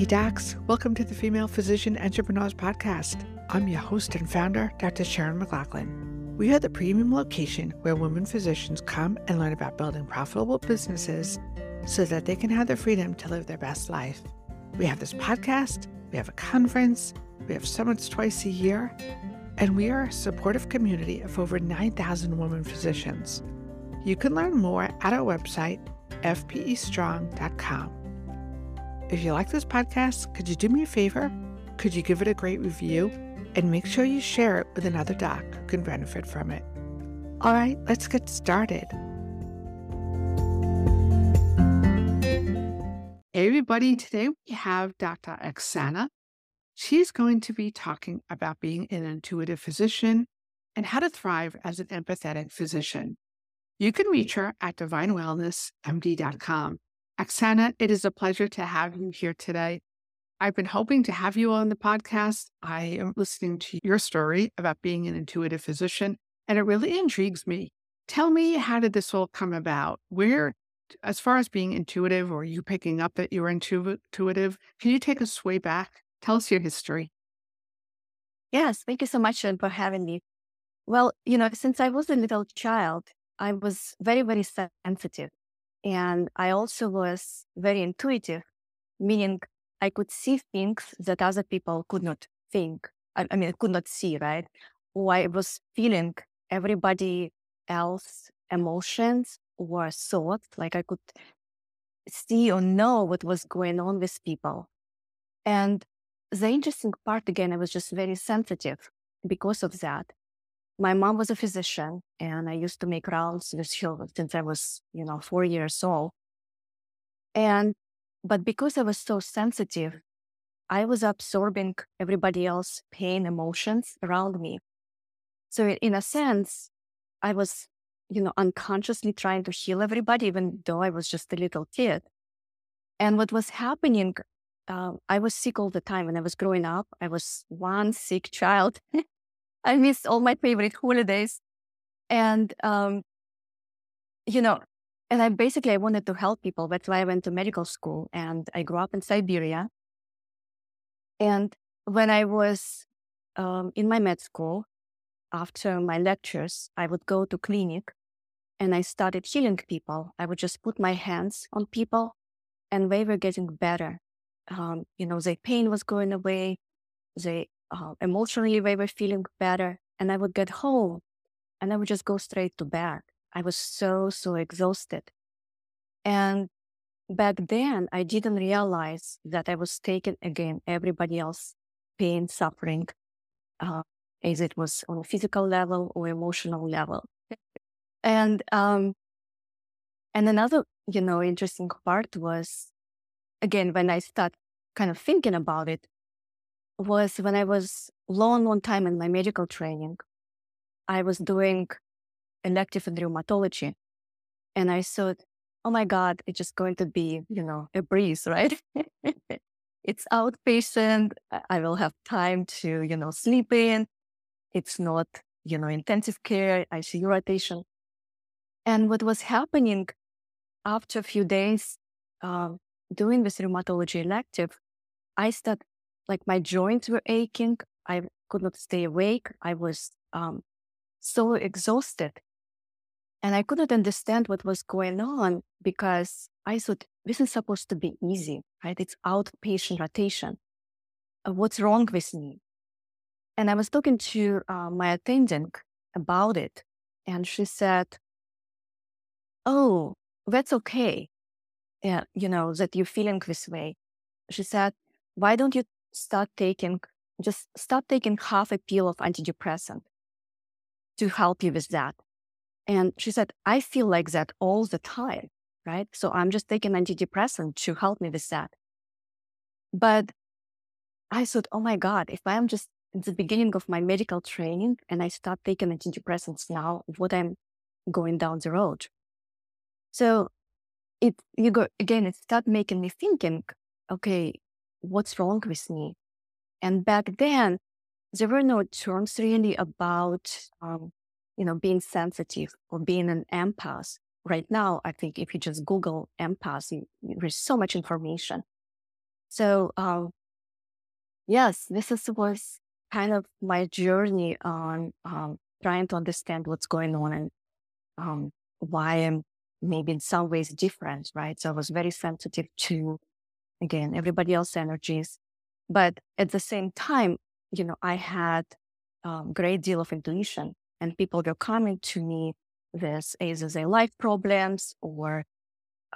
Hey, docs, welcome to the Female Physician Entrepreneurs Podcast. I'm your host and founder, Dr. Sharon McLaughlin. We are the premium location where women physicians come and learn about building profitable businesses so that they can have the freedom to live their best life. We have this podcast, we have a conference, we have summits twice a year, and we are a supportive community of over 9,000 women physicians. You can learn more at our website, fpestrong.com. If you like this podcast, could you do me a favor? Could you give it a great review? And make sure you share it with another doc who can benefit from it. All right, let's get started. Hey, everybody. Today we have Dr. Oxana. She's going to be talking about being an intuitive physician and how to thrive as an empathetic physician. You can reach her at divinewellnessmd.com. Oxana, it is a pleasure to have you here today. I've been hoping to have you on the podcast. I am listening to your story about being an intuitive physician, and it really intrigues me. Tell me, how did this all come about? Where, as far as being intuitive or you picking up that you're intuitive, can you take us way back? Tell us your history. Yes, thank you so much uh, for having me. Well, you know, since I was a little child, I was very, very sensitive. And I also was very intuitive, meaning I could see things that other people could not think. I, I mean, could not see, right? Or I was feeling everybody else emotions or thoughts, like I could see or know what was going on with people. And the interesting part, again, I was just very sensitive because of that my mom was a physician and I used to make rounds with her since I was, you know, four years old. And, but because I was so sensitive, I was absorbing everybody else's pain, emotions around me. So in a sense, I was, you know, unconsciously trying to heal everybody, even though I was just a little kid. And what was happening, uh, I was sick all the time when I was growing up. I was one sick child. I missed all my favorite holidays. And, um, you know, and I basically I wanted to help people. That's why I went to medical school and I grew up in Siberia. And when I was um, in my med school, after my lectures, I would go to clinic and I started healing people. I would just put my hands on people and they were getting better. Um, you know, their pain was going away. They uh, emotionally they were feeling better. And I would get home and I would just go straight to bed. I was so, so exhausted. And back then, I didn't realize that I was taking again everybody else pain, suffering, uh, as it was on a physical level or emotional level. and um, and another, you know, interesting part was again when I start kind of thinking about it, was when I was long, long time in my medical training. I was doing elective in rheumatology. And I thought, oh my God, it's just going to be, you know, a breeze, right? it's outpatient. I will have time to, you know, sleep in. It's not, you know, intensive care, ICU rotation. And what was happening after a few days uh, doing this rheumatology elective, I started like my joints were aching. I could not stay awake. I was um, so exhausted. And I couldn't understand what was going on because I thought this is supposed to be easy, right? It's outpatient rotation. Uh, what's wrong with me? And I was talking to uh, my attendant about it. And she said, Oh, that's okay. Yeah, you know, that you're feeling this way. She said, Why don't you start taking, just start taking half a pill of antidepressant to help you with that. And she said, I feel like that all the time, right? So I'm just taking antidepressant to help me with that. But I thought, oh my God, if I'm just at the beginning of my medical training and I start taking antidepressants now, what I'm going down the road. So it you go again, it start making me thinking, okay, what's wrong with me? And back then, there were no terms really about, um, you know, being sensitive or being an empath. Right now, I think if you just Google empath, there's so much information. So, um, yes, this is, was kind of my journey on um, trying to understand what's going on and um, why I'm maybe in some ways different, right? So I was very sensitive to, again, everybody else's energies. But at the same time, you know, I had a um, great deal of intuition and people were coming to me with either their life problems or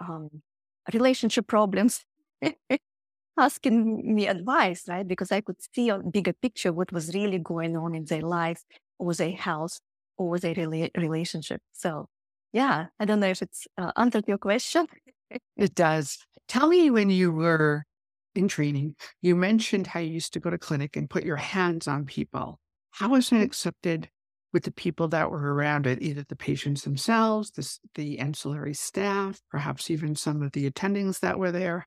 um, relationship problems, asking me advice, right? Because I could see a bigger picture what was really going on in their life or their health or their rela- relationship. So, yeah, I don't know if it's uh, answered your question. It does. Tell me when you were in training, you mentioned how you used to go to clinic and put your hands on people. How was it accepted with the people that were around it, either the patients themselves, the, the ancillary staff, perhaps even some of the attendings that were there?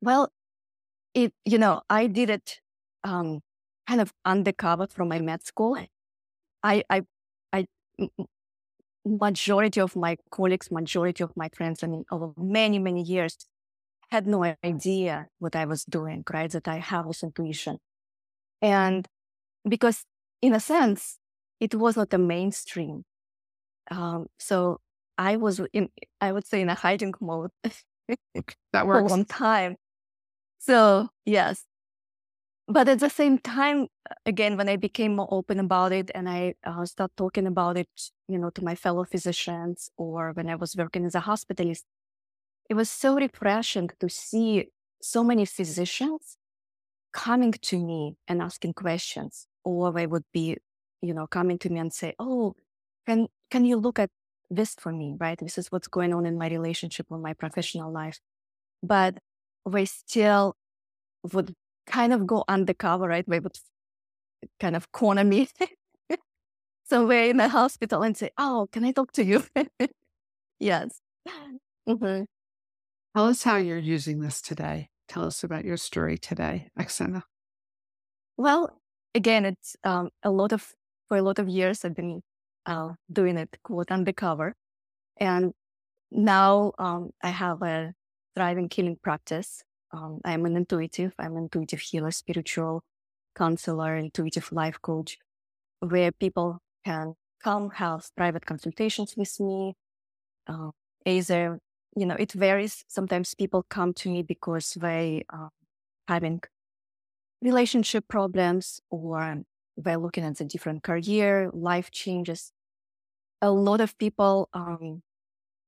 Well, it you know I did it um, kind of undercover from my med school. I I I majority of my colleagues, majority of my friends, I mean, over many many years, had no idea what I was doing. Right, that I have this intuition, and because in a sense it was not a mainstream. Um, so I was in, I would say, in a hiding mode that works. for a long time. So yes, but at the same time, again, when I became more open about it and I uh, started talking about it, you know, to my fellow physicians or when I was working as a hospitalist, it was so refreshing to see so many physicians coming to me and asking questions, or they would be you know, coming to me and say, "Oh, can can you look at this for me? Right? This is what's going on in my relationship or my professional life." But we still would kind of go undercover, right? They would kind of corner me somewhere in the hospital and say, "Oh, can I talk to you?" yes. Mm-hmm. Tell us how you're using this today. Tell us about your story today, Oxana. Well, again, it's um, a lot of for a lot of years, I've been uh, doing it quote undercover. And now um, I have a thriving healing practice. Um, I'm an intuitive, I'm an intuitive healer, spiritual counselor, intuitive life coach, where people can come have private consultations with me. Uh, either, you know, it varies. Sometimes people come to me because they are having relationship problems or by looking at the different career, life changes. A lot of people um,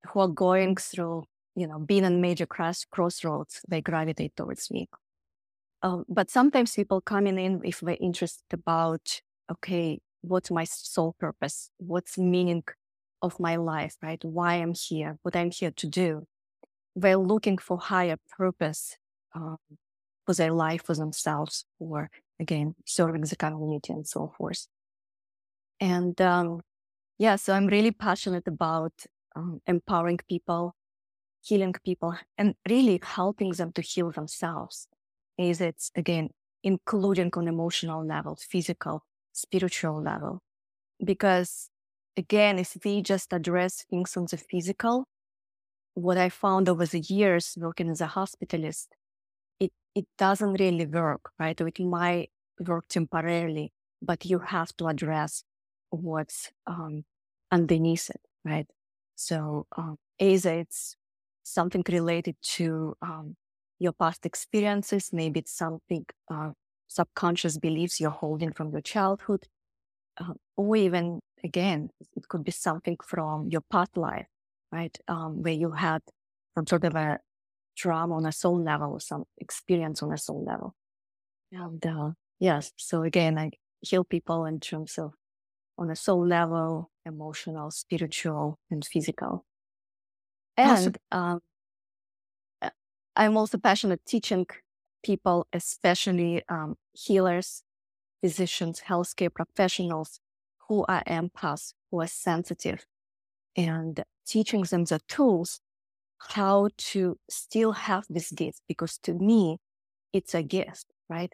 who are going through, you know, being in major cross crossroads, they gravitate towards me. Um, but sometimes people coming in if they're interested about, okay, what's my soul purpose? What's meaning of my life, right? Why I'm here, what I'm here to do. They're looking for higher purpose um, for their life, for themselves, or again, serving the community and so forth. And um, yeah, so I'm really passionate about um, empowering people, healing people, and really helping them to heal themselves. Is it's again, including on emotional level, physical, spiritual level. Because again, if we just address things on the physical, what I found over the years working as a hospitalist it it doesn't really work, right? It might work temporarily, but you have to address what's um, underneath it, right? So um, either it's something related to um, your past experiences, maybe it's something uh, subconscious beliefs you're holding from your childhood, uh, or even again, it could be something from your past life, right? Um, where you had some sort of a trauma on a soul level, or some experience on a soul level. And uh, yes, so again, I heal people in terms of on a soul level, emotional, spiritual, and physical. And um, uh, I'm also passionate teaching people, especially um, healers, physicians, healthcare professionals who are empaths, who are sensitive, and teaching them the tools how to still have this gift because to me it's a gift right?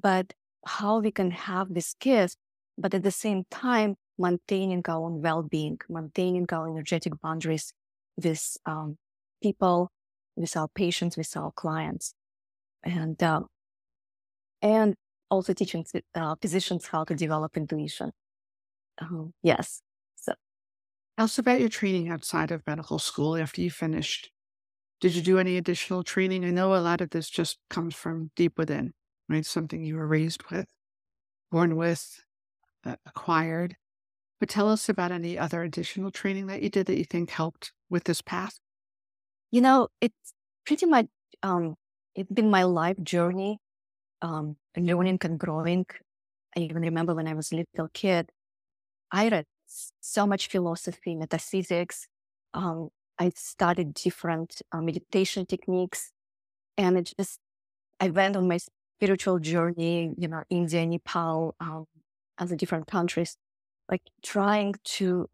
But how we can have this gift but at the same time maintaining our own well-being maintaining our energetic boundaries with um, people with our patients with our clients and uh, and also teaching uh, physicians how to develop intuition. Um, yes. So, tell us about your training outside of medical school after you finished. Did you do any additional training? I know a lot of this just comes from deep within, right? Something you were raised with, born with, uh, acquired. But tell us about any other additional training that you did that you think helped with this path. You know, it's pretty much um, it's been my life journey, um, learning and growing. I even remember when I was a little kid, I read so much philosophy, metaphysics. Um, I studied different uh, meditation techniques, and it just I went on my spiritual journey. You know, India, Nepal, um, other different countries, like trying to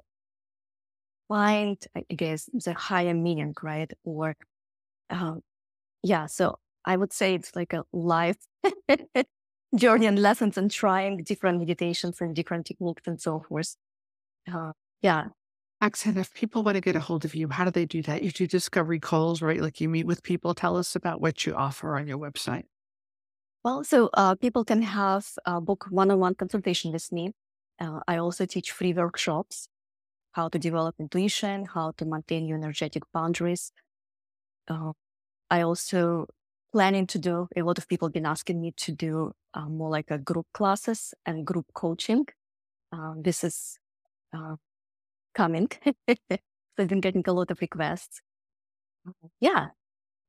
find, I guess, the higher meaning, right? Or, um, yeah, so I would say it's like a life journey and lessons and trying different meditations and different techniques and so forth. Uh, yeah. Oxana, if people want to get a hold of you, how do they do that? You do discovery calls, right? Like you meet with people. Tell us about what you offer on your website. Well, so uh, people can have a book one-on-one consultation with me. Uh, I also teach free workshops, how to develop intuition, how to maintain your energetic boundaries. Uh, I also planning to do, a lot of people have been asking me to do uh, more like a group classes and group coaching. Uh, this is uh, coming. so I've been getting a lot of requests. Yeah.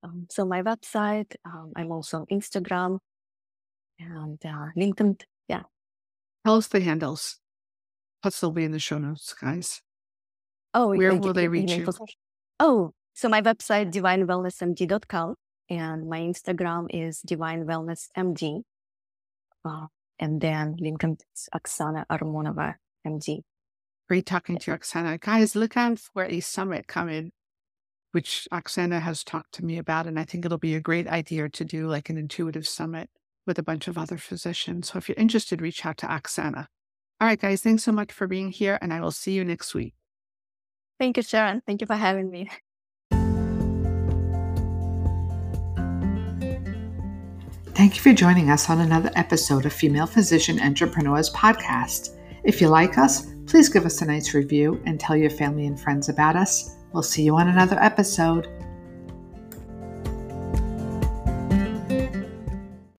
Um, so my website, um, I'm also on Instagram and uh, LinkedIn. Yeah. Tell us the handles. Plus, they'll be in the show notes, guys. Oh, where will they reach you? Oh, so my website, divinewellnessmd.com, and my Instagram is divinewellnessmd. Uh, and then LinkedIn is Oxana Ormonova, MD. Great talking to you, Oxana. Guys, look out for a summit coming, which Oxana has talked to me about. And I think it'll be a great idea to do like an intuitive summit with a bunch of other physicians. So if you're interested, reach out to Oxana. All right, guys, thanks so much for being here, and I will see you next week. Thank you, Sharon. Thank you for having me. Thank you for joining us on another episode of Female Physician Entrepreneurs Podcast. If you like us, please give us a nice review and tell your family and friends about us. We'll see you on another episode.